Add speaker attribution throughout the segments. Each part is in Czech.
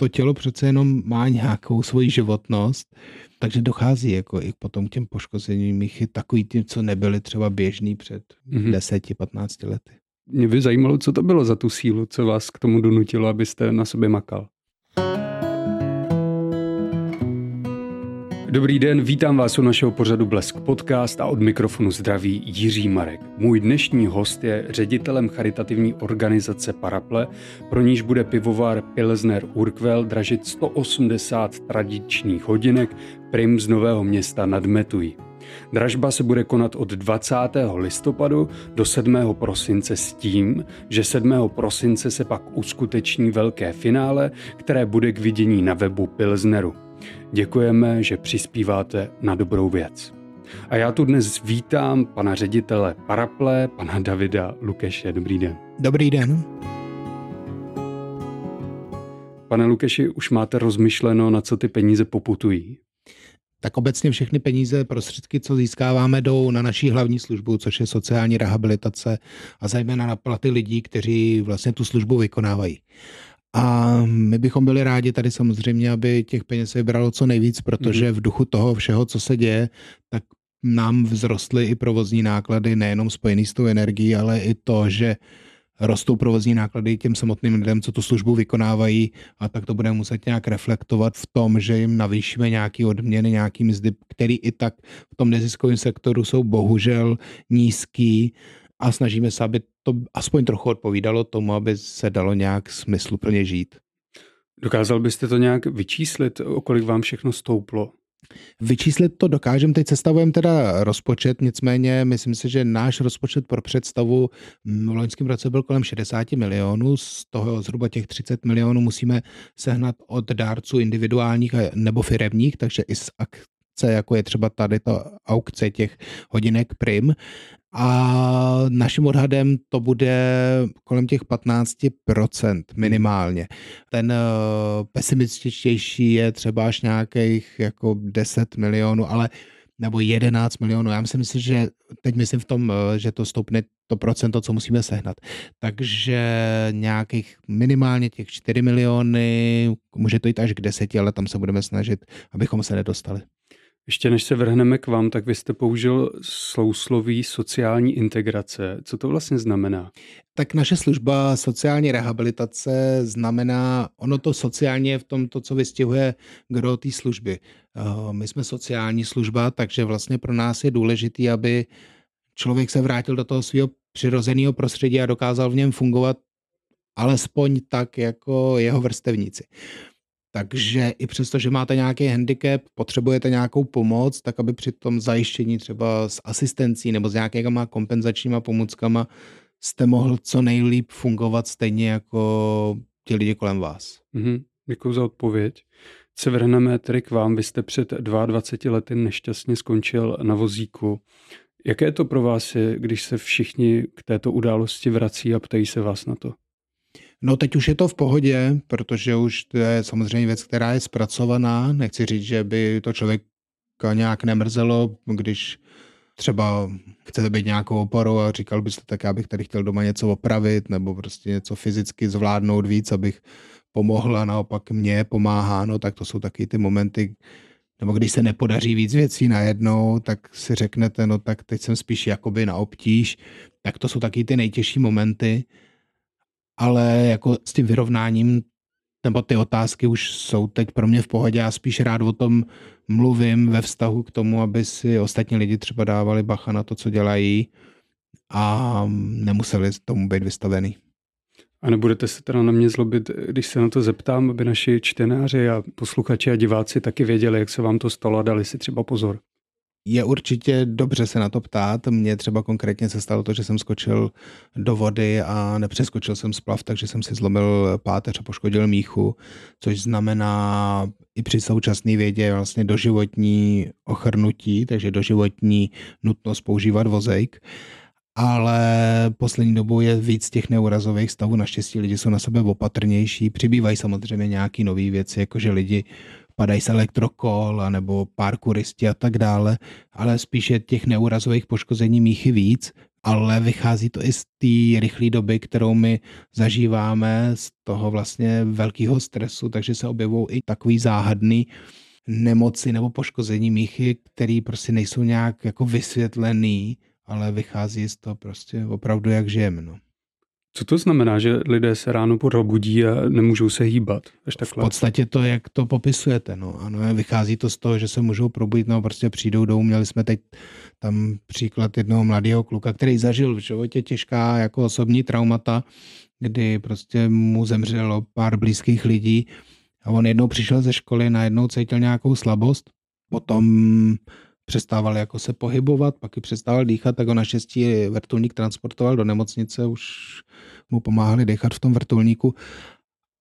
Speaker 1: to tělo přece jenom má nějakou svoji životnost, takže dochází jako i potom k těm poškozením jich i takový tím, co nebyly třeba běžný před mm-hmm. 10-15 lety.
Speaker 2: Mě by zajímalo, co to bylo za tu sílu, co vás k tomu donutilo, abyste na sobě makal. Dobrý den, vítám vás u našeho pořadu Blesk Podcast a od mikrofonu zdraví Jiří Marek. Můj dnešní host je ředitelem charitativní organizace Paraple, pro níž bude pivovar Pilsner Urquell dražit 180 tradičních hodinek prim z Nového města nad Metují. Dražba se bude konat od 20. listopadu do 7. prosince s tím, že 7. prosince se pak uskuteční velké finále, které bude k vidění na webu Pilsneru. Děkujeme, že přispíváte na dobrou věc. A já tu dnes vítám pana ředitele Paraple, pana Davida Lukeše. Dobrý den.
Speaker 1: Dobrý den.
Speaker 2: Pane Lukeši, už máte rozmyšleno, na co ty peníze poputují?
Speaker 1: Tak obecně všechny peníze, prostředky, co získáváme, jdou na naší hlavní službu, což je sociální rehabilitace a zejména na platy lidí, kteří vlastně tu službu vykonávají. A my bychom byli rádi tady samozřejmě, aby těch peněz vybralo co nejvíc, protože mhm. v duchu toho všeho, co se děje, tak nám vzrostly i provozní náklady, nejenom spojený s tou energií, ale i to, že rostou provozní náklady těm samotným lidem, co tu službu vykonávají a tak to budeme muset nějak reflektovat v tom, že jim navýšíme nějaký odměny, nějaký mzdy, který i tak v tom neziskovém sektoru jsou bohužel nízký a snažíme se, aby to aspoň trochu odpovídalo tomu, aby se dalo nějak smysluplně žít.
Speaker 2: Dokázal byste to nějak vyčíslit, o kolik vám všechno stouplo?
Speaker 1: Vyčíslit to dokážeme, teď sestavujeme teda rozpočet, nicméně myslím si, že náš rozpočet pro představu v loňském roce byl kolem 60 milionů, z toho zhruba těch 30 milionů musíme sehnat od dárců individuálních nebo firemních, takže i z akce, jako je třeba tady to aukce těch hodinek prim. A naším odhadem to bude kolem těch 15% minimálně. Ten uh, pesimističtější je třeba až nějakých jako 10 milionů, ale nebo 11 milionů. Já myslím si, že teď myslím v tom, eh, že to stoupne to procento, co musíme sehnat. Takže nějakých minimálně těch 4 miliony, může to jít až k 10, ale tam se budeme snažit, abychom se nedostali.
Speaker 2: Ještě než se vrhneme k vám, tak vy jste použil sousloví sociální integrace. Co to vlastně znamená?
Speaker 1: Tak naše služba sociální rehabilitace znamená, ono to sociálně je v tom to, co vystihuje gro té služby. Eh, my jsme sociální služba, takže vlastně pro nás je důležité, aby člověk se vrátil do toho svého přirozeného prostředí a dokázal v něm fungovat alespoň tak, jako jeho vrstevníci. Takže i přesto, že máte nějaký handicap, potřebujete nějakou pomoc, tak aby při tom zajištění třeba s asistencí nebo s nějakýma kompenzačníma pomůckama jste mohl co nejlíp fungovat stejně jako ti lidi kolem vás.
Speaker 2: Mm-hmm. Děkuji za odpověď. Se vrhneme tedy k vám. Vy jste před 22 lety nešťastně skončil na vozíku. Jaké je to pro vás, když se všichni k této události vrací a ptají se vás na to?
Speaker 1: No teď už je to v pohodě, protože už to je samozřejmě věc, která je zpracovaná. Nechci říct, že by to člověk nějak nemrzelo, když třeba chcete být nějakou oporou a říkal byste, tak já bych tady chtěl doma něco opravit nebo prostě něco fyzicky zvládnout víc, abych pomohl a naopak mě pomáhá, no tak to jsou taky ty momenty, nebo když se nepodaří víc věcí najednou, tak si řeknete, no tak teď jsem spíš jakoby na obtíž, tak to jsou taky ty nejtěžší momenty, ale jako s tím vyrovnáním nebo ty otázky už jsou teď pro mě v pohodě. Já spíš rád o tom mluvím ve vztahu k tomu, aby si ostatní lidi třeba dávali bacha na to, co dělají a nemuseli tomu být vystavený.
Speaker 2: A nebudete se teda na mě zlobit, když se na to zeptám, aby naši čtenáři a posluchači a diváci taky věděli, jak se vám to stalo a dali si třeba pozor
Speaker 1: je určitě dobře se na to ptát. Mně třeba konkrétně se stalo to, že jsem skočil do vody a nepřeskočil jsem splav, takže jsem si zlomil páteř a poškodil míchu, což znamená i při současné vědě vlastně doživotní ochrnutí, takže doživotní nutnost používat vozejk ale poslední dobou je víc těch neurazových stavů. Naštěstí lidi jsou na sebe opatrnější. Přibývají samozřejmě nějaké nové věci, jakože lidi padají z elektrokol nebo parkouristi a tak dále, ale spíše těch neurazových poškození míchy víc, ale vychází to i z té rychlé doby, kterou my zažíváme, z toho vlastně velkého stresu, takže se objevují i takový záhadný nemoci nebo poškození míchy, které prostě nejsou nějak jako vysvětlený, ale vychází z toho prostě opravdu, jak žijeme. No.
Speaker 2: Co to znamená, že lidé se ráno probudí a nemůžou se hýbat? Až
Speaker 1: takhle? V podstatě to, jak to popisujete. No. Ano, vychází to z toho, že se můžou probudit, no prostě přijdou domů. Měli jsme teď tam příklad jednoho mladého kluka, který zažil v životě těžká jako osobní traumata, kdy prostě mu zemřelo pár blízkých lidí a on jednou přišel ze školy, najednou cítil nějakou slabost, potom přestával jako se pohybovat, pak i přestával dýchat, tak ho naštěstí vrtulník transportoval do nemocnice, už mu pomáhali dechat v tom vrtulníku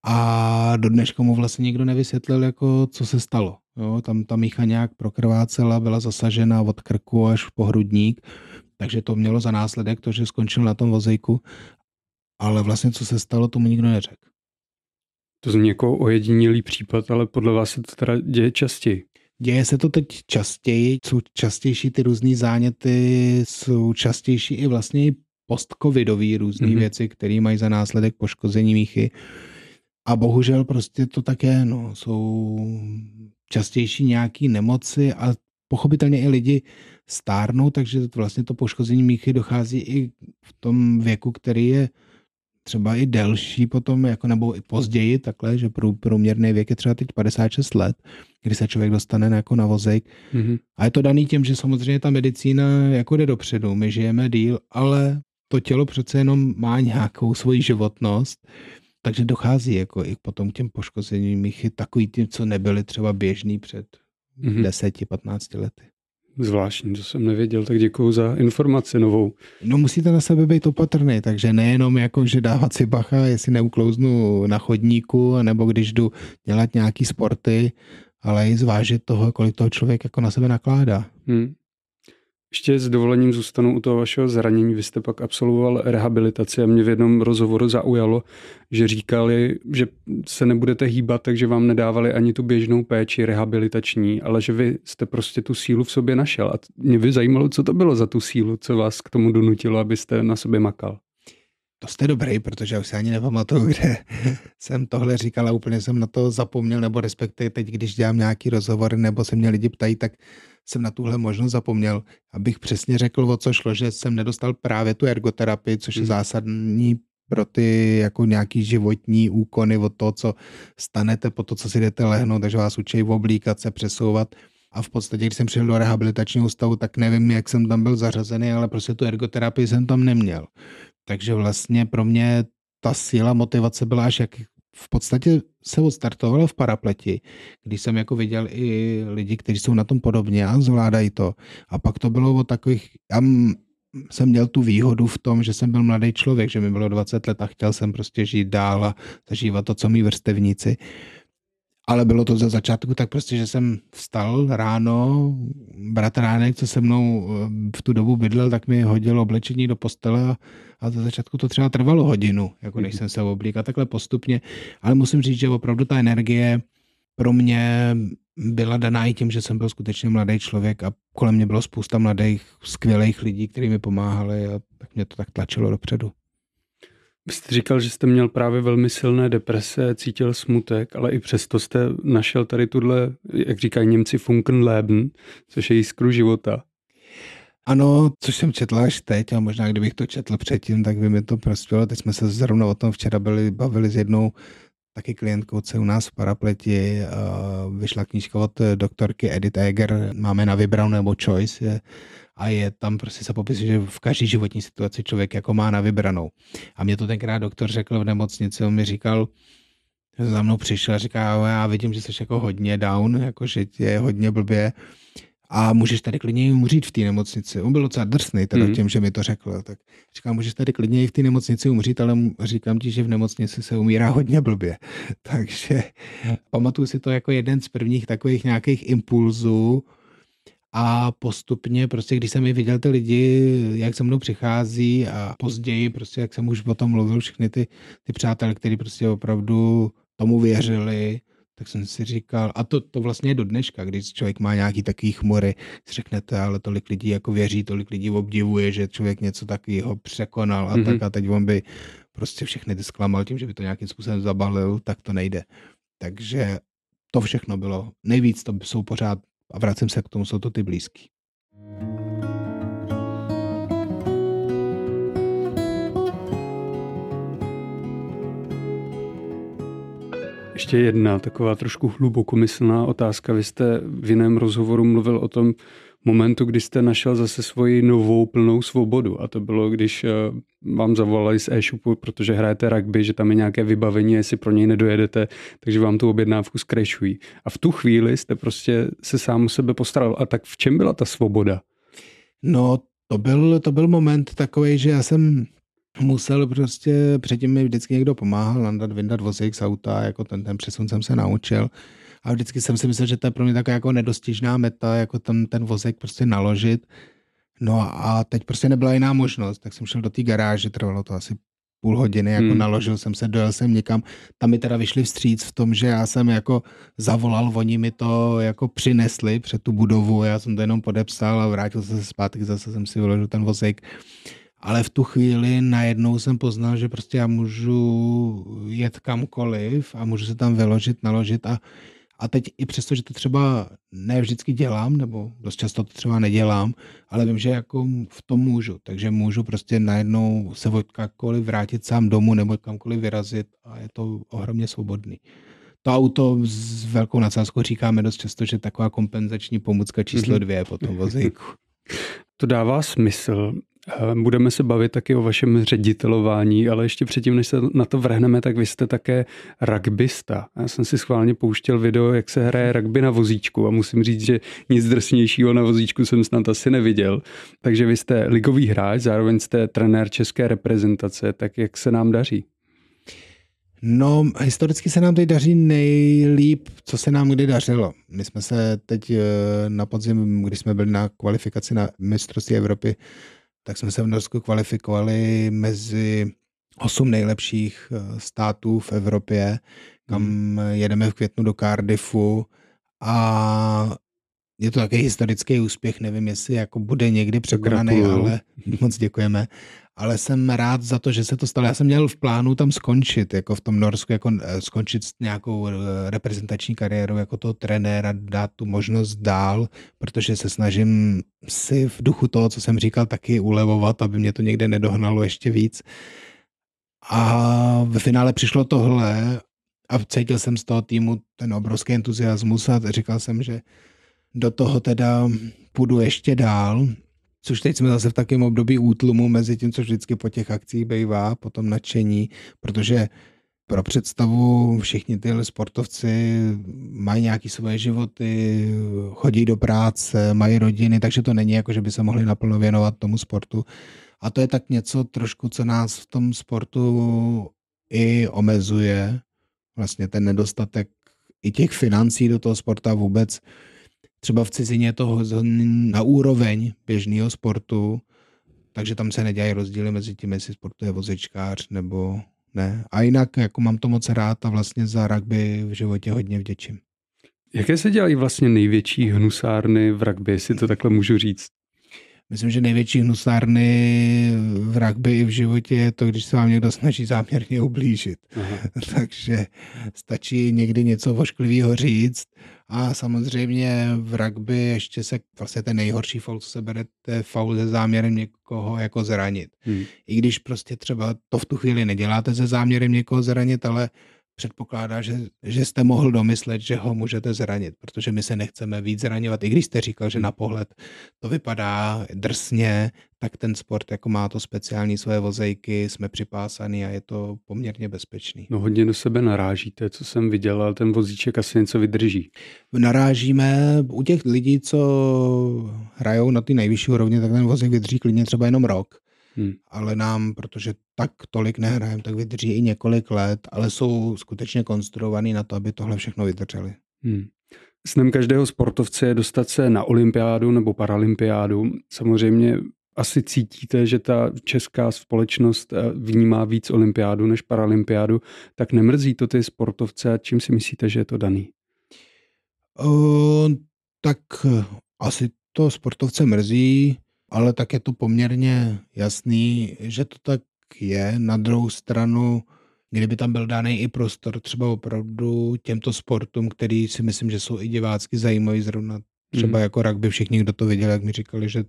Speaker 1: a do dneška mu vlastně nikdo nevysvětlil, jako co se stalo. Jo, tam ta mícha nějak prokrvácela, byla zasažena od krku až po hrudník, takže to mělo za následek to, že skončil na tom vozejku, ale vlastně co se stalo, tomu nikdo neřekl.
Speaker 2: To zní jako ojedinělý případ, ale podle vás se to teda děje častěji.
Speaker 1: Děje se to teď častěji, jsou častější ty různé záněty, jsou častější i vlastně i post-covidové různé mm-hmm. věci, které mají za následek poškození míchy. A bohužel prostě to také, no, jsou častější nějaké nemoci a pochopitelně i lidi stárnou, takže vlastně to poškození míchy dochází i v tom věku, který je třeba i delší potom, jako nebo i později takhle, že průměrný věk je třeba teď 56 let, kdy se člověk dostane jako na vozejk. Mm-hmm. A je to daný tím, že samozřejmě ta medicína jako jde dopředu, my žijeme díl, ale to tělo přece jenom má nějakou svoji životnost, takže dochází jako i potom k těm poškozením míchy takový tím, co nebyly třeba běžný před mm-hmm. 10-15 lety.
Speaker 2: Zvláštní, to jsem nevěděl, tak děkuji za informaci novou.
Speaker 1: No musíte na sebe být opatrný, takže nejenom jako, že dávat si bacha, jestli neuklouznu na chodníku, nebo když jdu dělat nějaký sporty, ale i zvážit toho, kolik toho člověk jako na sebe nakládá. Hmm.
Speaker 2: Ještě s dovolením zůstanu u toho vašeho zranění. Vy jste pak absolvoval rehabilitaci a mě v jednom rozhovoru zaujalo, že říkali, že se nebudete hýbat, takže vám nedávali ani tu běžnou péči rehabilitační, ale že vy jste prostě tu sílu v sobě našel. A mě by zajímalo, co to bylo za tu sílu, co vás k tomu donutilo, abyste na sobě makal.
Speaker 1: To jste dobrý, protože už se ani nepamatuju, kde jsem tohle říkal a úplně jsem na to zapomněl, nebo respektive teď, když dělám nějaký rozhovor, nebo se mě lidi ptají, tak jsem na tuhle možnost zapomněl, abych přesně řekl, o co šlo, že jsem nedostal právě tu ergoterapii, což je mhm. zásadní pro ty jako nějaký životní úkony od toho, co stanete po to, co si jdete lehnout, takže vás učí oblíkat se, přesouvat. A v podstatě, když jsem přišel do rehabilitačního ústavu, tak nevím, jak jsem tam byl zařazený, ale prostě tu ergoterapii jsem tam neměl. Takže vlastně pro mě ta síla motivace byla až jak v podstatě se odstartovalo v parapleti, když jsem jako viděl i lidi, kteří jsou na tom podobně a zvládají to. A pak to bylo o takových, já jsem měl tu výhodu v tom, že jsem byl mladý člověk, že mi bylo 20 let a chtěl jsem prostě žít dál a zažívat to, co mý vrstevníci. Ale bylo to za začátku tak prostě, že jsem vstal ráno, bratránek, co se mnou eh, v tu dobu bydlel, tak mi hodil oblečení do postele a, za začátku to třeba trvalo hodinu, jako než jsem se oblík a takhle postupně. Ale musím říct, že opravdu ta energie pro mě byla daná i tím, že jsem byl skutečně mladý člověk a kolem mě bylo spousta mladých, skvělých lidí, kteří mi pomáhali a tak mě to tak tlačilo dopředu.
Speaker 2: Vy jste říkal, že jste měl právě velmi silné deprese, cítil smutek, ale i přesto jste našel tady tuhle, jak říkají Němci, Funkenleben, což je jiskru života.
Speaker 1: Ano, což jsem četl až teď a možná kdybych to četl předtím, tak by mi to prospělo. Teď jsme se zrovna o tom včera byli, bavili s jednou taky klientkou, co u nás v Parapleti. Vyšla knížka od doktorky Edith Eger, máme na vybranou nebo choice a je tam prostě se popisuje, že v každé životní situaci člověk jako má na vybranou. A mě to tenkrát doktor řekl v nemocnici, on mi říkal, že za mnou přišel a říká, já vidím, že jsi jako hodně down, jako že je hodně blbě a můžeš tady klidně umřít v té nemocnici. On byl docela drsný teda mm. tím, že mi to řekl. Tak říkám, můžeš tady klidně i v té nemocnici umřít, ale říkám ti, že v nemocnici se umírá hodně blbě. Takže pamatuju si to jako jeden z prvních takových nějakých impulzů, a postupně, prostě když jsem i viděl ty lidi, jak se mnou přichází a později, prostě jak jsem už o tom mluvil, všechny ty, ty přátelé, kteří prostě opravdu tomu věřili, tak jsem si říkal, a to, to vlastně je do dneška, když člověk má nějaký takový chmury, si řeknete, ale tolik lidí jako věří, tolik lidí obdivuje, že člověk něco takového překonal a mm-hmm. tak a teď on by prostě všechny ty zklamal tím, že by to nějakým způsobem zabalil, tak to nejde. Takže to všechno bylo. Nejvíc to jsou pořád, a vracím se k tomu, jsou to ty blízký.
Speaker 2: Ještě jedna taková trošku hlubokomyslná otázka. Vy jste v jiném rozhovoru mluvil o tom momentu, kdy jste našel zase svoji novou plnou svobodu. A to bylo, když eh, vám zavolali z e-shopu, protože hrajete rugby, že tam je nějaké vybavení, jestli pro něj nedojedete, takže vám tu objednávku skrešují. A v tu chvíli jste prostě se sám o sebe postaral. A tak v čem byla ta svoboda?
Speaker 1: No, to byl, to byl moment takový, že já jsem musel prostě, předtím mi vždycky někdo pomáhal nandat, vyndat vozík z auta, jako ten, ten přesun jsem se naučil. A vždycky jsem si myslel, že to je pro mě taková jako nedostižná meta, jako ten, ten vozík prostě naložit. No a teď prostě nebyla jiná možnost, tak jsem šel do té garáže, trvalo to asi půl hodiny, jako hmm. naložil jsem se, dojel jsem někam, tam mi teda vyšli vstříc v tom, že já jsem jako zavolal, oni mi to jako přinesli před tu budovu, já jsem to jenom podepsal a vrátil jsem se zpátky, zase jsem si vyložil ten vozík ale v tu chvíli najednou jsem poznal, že prostě já můžu jet kamkoliv a můžu se tam vyložit, naložit a, a teď i přesto, že to třeba ne vždycky dělám, nebo dost často to třeba nedělám, ale vím, že jako v tom můžu, takže můžu prostě najednou se odkakoliv vrátit sám domů nebo kamkoliv vyrazit a je to ohromně svobodný. To auto s velkou nadsázkou říkáme dost často, že taková kompenzační pomůcka číslo mhm. dvě po tom vozíku.
Speaker 2: To dává smysl. Budeme se bavit taky o vašem ředitelování, ale ještě předtím, než se na to vrhneme, tak vy jste také rugbysta. Já jsem si schválně pouštěl video, jak se hraje rugby na vozíčku a musím říct, že nic drsnějšího na vozíčku jsem snad asi neviděl. Takže vy jste ligový hráč, zároveň jste trenér české reprezentace, tak jak se nám daří?
Speaker 1: No, historicky se nám teď daří nejlíp, co se nám kdy dařilo. My jsme se teď eh, na podzim, když jsme byli na kvalifikaci na mistrovství Evropy, tak jsme se v Norsku kvalifikovali mezi osm nejlepších eh, států v Evropě, kam hmm. jedeme v květnu do Cardiffu a je to takový historický úspěch, nevím, jestli jako bude někdy překonaný, ale moc děkujeme. Ale jsem rád za to, že se to stalo. Já jsem měl v plánu tam skončit, jako v tom Norsku, jako eh, skončit s nějakou eh, reprezentační kariérou jako toho trenéra, dát tu možnost dál, protože se snažím si v duchu toho, co jsem říkal, taky ulevovat, aby mě to někde nedohnalo ještě víc. A ve finále přišlo tohle a cítil jsem z toho týmu ten obrovský entuziasmus a říkal jsem, že do toho teda půjdu ještě dál, což teď jsme zase v takém období útlumu mezi tím, co vždycky po těch akcích bývá, po tom nadšení, protože pro představu všichni tyhle sportovci mají nějaké svoje životy, chodí do práce, mají rodiny, takže to není jako, že by se mohli naplno věnovat tomu sportu. A to je tak něco trošku, co nás v tom sportu i omezuje, vlastně ten nedostatek i těch financí do toho sporta vůbec třeba v cizině toho na úroveň běžného sportu, takže tam se nedělají rozdíly mezi tím, jestli sportuje vozičkář nebo ne. A jinak jako mám to moc rád a vlastně za rugby v životě hodně vděčím.
Speaker 2: Jaké se dělají vlastně největší hnusárny v rugby, jestli to takhle můžu říct?
Speaker 1: Myslím, že největší hnusárny v rugby i v životě je to, když se vám někdo snaží záměrně ublížit. Aha. Takže stačí někdy něco vošklivého říct a samozřejmě v rugby ještě se vlastně ten nejhorší faul, co se bere, je faul se záměrem někoho jako zranit. Hmm. I když prostě třeba to v tu chvíli neděláte se záměrem někoho zranit, ale předpokládá, že, že jste mohl domyslet, že ho můžete zranit, protože my se nechceme víc zraňovat. I když jste říkal, že na pohled to vypadá drsně, tak ten sport jako má to speciální svoje vozejky, jsme připásaný a je to poměrně bezpečný.
Speaker 2: No hodně do sebe narážíte, co jsem viděl, ale ten vozíček asi něco vydrží.
Speaker 1: Narážíme u těch lidí, co hrajou na ty nejvyšší úrovni, tak ten vozík vydrží klidně třeba jenom rok. Hmm. Ale nám, protože tak tolik nehrajeme, tak vydrží i několik let, ale jsou skutečně konstruovaný na to, aby tohle všechno vydrželi. Hmm.
Speaker 2: Snem každého sportovce je dostat se na olympiádu nebo paralympiádu. Samozřejmě asi cítíte, že ta česká společnost eh, vnímá víc olympiádu než paralympiádu, tak nemrzí to ty sportovce a čím si myslíte, že je to daný?
Speaker 1: Uh, tak asi to sportovce mrzí, ale tak je to poměrně jasný, že to tak je. Na druhou stranu, kdyby tam byl daný i prostor třeba opravdu těmto sportům, který si myslím, že jsou i divácky zajímavý, zrovna třeba mm. jako rugby, všichni, kdo to viděl, jak mi říkali, že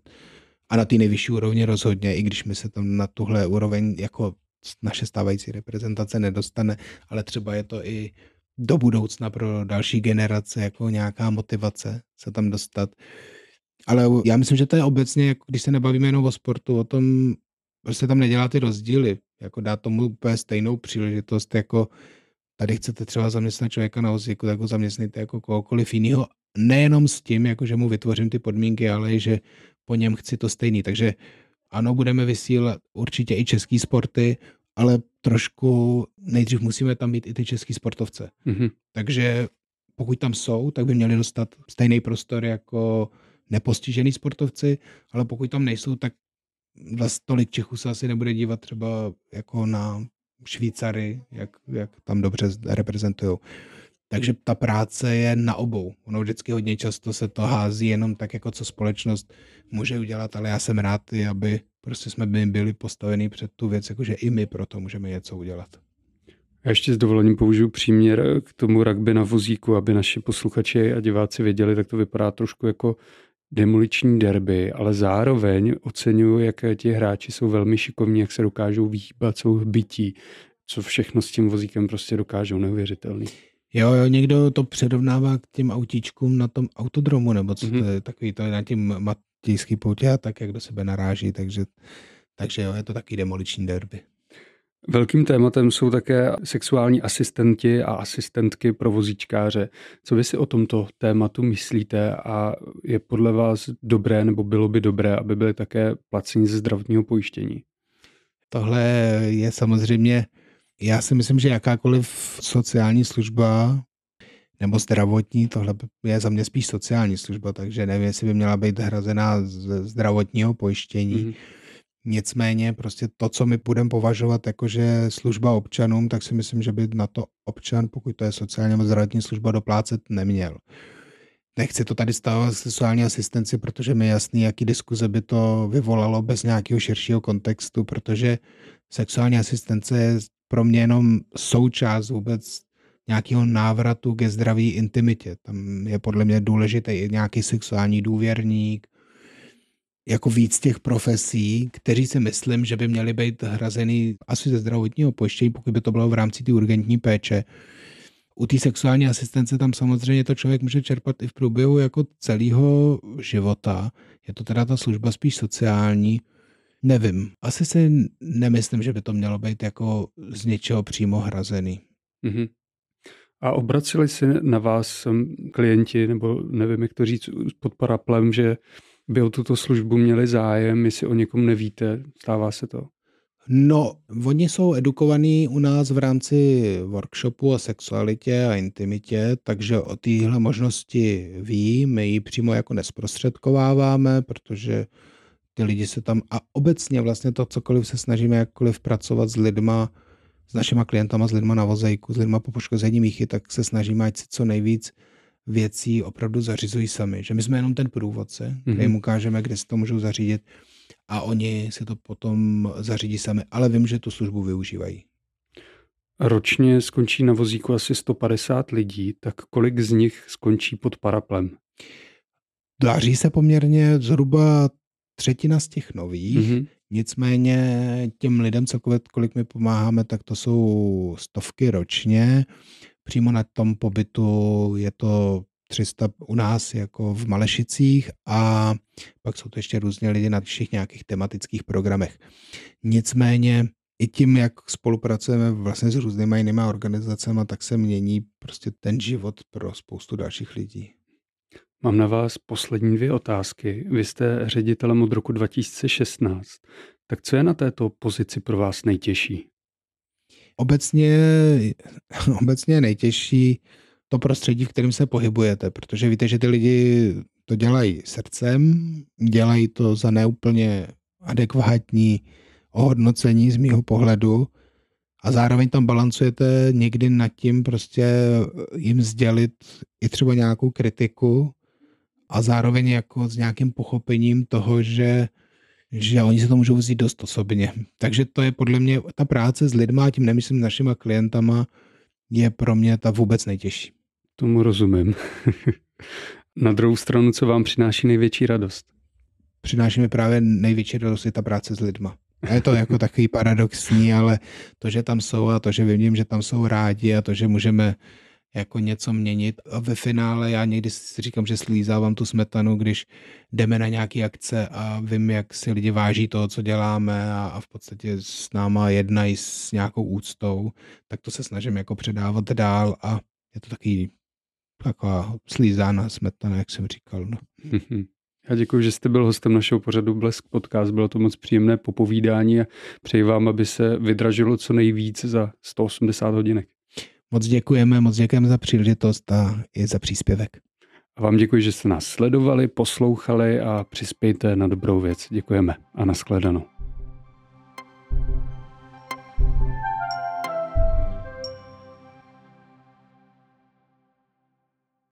Speaker 1: a na té nejvyšší úrovni rozhodně, i když my se tam na tuhle úroveň jako naše stávající reprezentace nedostane, ale třeba je to i do budoucna pro další generace jako nějaká motivace se tam dostat. Ale já myslím, že to je obecně, jako když se nebavíme jenom o sportu, o tom, prostě tam nedělá ty rozdíly, jako dá tomu úplně stejnou příležitost, jako tady chcete třeba zaměstnat člověka na vozíku, tak ho zaměstnejte jako kohokoliv jiného, nejenom s tím, jako že mu vytvořím ty podmínky, ale i že po něm chci to stejný. Takže ano, budeme vysílat určitě i český sporty, ale trošku nejdřív musíme tam mít i ty český sportovce. Mm-hmm. Takže pokud tam jsou, tak by měli dostat stejný prostor jako nepostižený sportovci, ale pokud tam nejsou, tak vlastně tolik Čechů se asi nebude dívat třeba jako na Švýcary, jak, jak tam dobře reprezentují. Takže ta práce je na obou. Ono vždycky hodně často se to hází jenom tak, jako co společnost může udělat, ale já jsem rád, aby prostě jsme byli postaveni před tu věc, jakože i my pro to můžeme něco udělat.
Speaker 2: Já ještě s dovolením použiju příměr k tomu rugby na vozíku, aby naši posluchači a diváci věděli, tak to vypadá trošku jako demoliční derby, ale zároveň oceňuju, jak ti hráči jsou velmi šikovní, jak se dokážou vyhýbat, jsou bytí, co všechno s tím vozíkem prostě dokážou, neuvěřitelný.
Speaker 1: Jo, jo, někdo to předovnává k těm autíčkům na tom autodromu, nebo co mm-hmm. to je takový, to je na tím matějský poutě a tak, jak do sebe naráží, takže, takže jo, je to taky demoliční derby.
Speaker 2: Velkým tématem jsou také sexuální asistenti a asistentky pro vozíčkáře. Co vy si o tomto tématu myslíte a je podle vás dobré nebo bylo by dobré, aby byly také placení ze zdravotního pojištění?
Speaker 1: Tohle je samozřejmě já si myslím, že jakákoliv sociální služba nebo zdravotní, tohle je za mě spíš sociální služba, takže nevím, jestli by měla být hrazená z zdravotního pojištění. Mm-hmm. Nicméně prostě to, co my budeme považovat jako, že služba občanům, tak si myslím, že by na to občan, pokud to je sociální nebo zdravotní služba, doplácet neměl. Nechci to tady stavovat sexuální asistenci, protože mi je jasný, jaký diskuze by to vyvolalo bez nějakého širšího kontextu, protože sexuální asistence je pro mě jenom součást vůbec nějakého návratu ke zdraví intimitě. Tam je podle mě důležitý i nějaký sexuální důvěrník, jako víc těch profesí, kteří si myslím, že by měly být hrazený asi ze zdravotního pojištění, pokud by to bylo v rámci té urgentní péče. U té sexuální asistence tam samozřejmě to člověk může čerpat i v průběhu jako celého života. Je to teda ta služba spíš sociální, Nevím. Asi si nemyslím, že by to mělo být jako z něčeho přímo hrazený. Mm-hmm.
Speaker 2: A obraceli se na vás klienti, nebo nevím, jak to říct, pod paraplem, že by o tuto službu měli zájem, jestli o někom nevíte, stává se to?
Speaker 1: No, oni jsou edukovaní u nás v rámci workshopu o sexualitě a intimitě, takže o téhle možnosti ví, my ji přímo jako nesprostředkováváme, protože ty lidi se tam a obecně vlastně to, cokoliv se snažíme jakkoliv pracovat s lidma, s našima klientama, s lidma na vozejku, s lidma po poškození míchy, tak se snažíme, ať si co nejvíc věcí opravdu zařizují sami. Že my jsme jenom ten průvodce, mm-hmm. který jim ukážeme, kde si to můžou zařídit a oni si to potom zařídí sami, ale vím, že tu službu využívají.
Speaker 2: Ročně skončí na vozíku asi 150 lidí, tak kolik z nich skončí pod paraplem?
Speaker 1: Daří se poměrně zhruba třetina z těch nových, mm-hmm. nicméně těm lidem celkově, kolik my pomáháme, tak to jsou stovky ročně. Přímo na tom pobytu je to 300 u nás jako v Malešicích a pak jsou to ještě různě lidi na všech nějakých tematických programech. Nicméně i tím, jak spolupracujeme vlastně s různýma jinýma organizacemi, tak se mění prostě ten život pro spoustu dalších lidí.
Speaker 2: Mám na vás poslední dvě otázky. Vy jste ředitelem od roku 2016. Tak co je na této pozici pro vás nejtěžší?
Speaker 1: Obecně, obecně nejtěžší to prostředí, v kterém se pohybujete, protože víte, že ty lidi to dělají srdcem, dělají to za neúplně adekvátní ohodnocení z mýho pohledu a zároveň tam balancujete někdy nad tím prostě jim sdělit i třeba nějakou kritiku a zároveň jako s nějakým pochopením toho, že že oni se to můžou vzít dost osobně. Takže to je podle mě ta práce s lidma, tím nemyslím našima klientama, je pro mě ta vůbec nejtěžší.
Speaker 2: Tomu rozumím. Na druhou stranu, co vám přináší největší radost?
Speaker 1: Přináší mi právě největší radost je ta práce s lidma. Je to jako takový paradoxní, ale to, že tam jsou a to, že vidím, že tam jsou rádi a to, že můžeme jako něco měnit. A ve finále já někdy si říkám, že slízávám tu smetanu, když jdeme na nějaké akce a vím, jak si lidi váží toho, co děláme a, a v podstatě s náma jednají s nějakou úctou, tak to se snažím jako předávat dál a je to takový taková slízána smetana, jak jsem říkal. No.
Speaker 2: Já děkuji, že jste byl hostem našeho pořadu Blesk Podcast. Bylo to moc příjemné popovídání a přeji vám, aby se vydražilo co nejvíc za 180 hodinek.
Speaker 1: Moc děkujeme, moc děkujeme za příležitost a i za příspěvek.
Speaker 2: A vám děkuji, že jste nás sledovali, poslouchali a přispějte na dobrou věc. Děkujeme a nashledanou.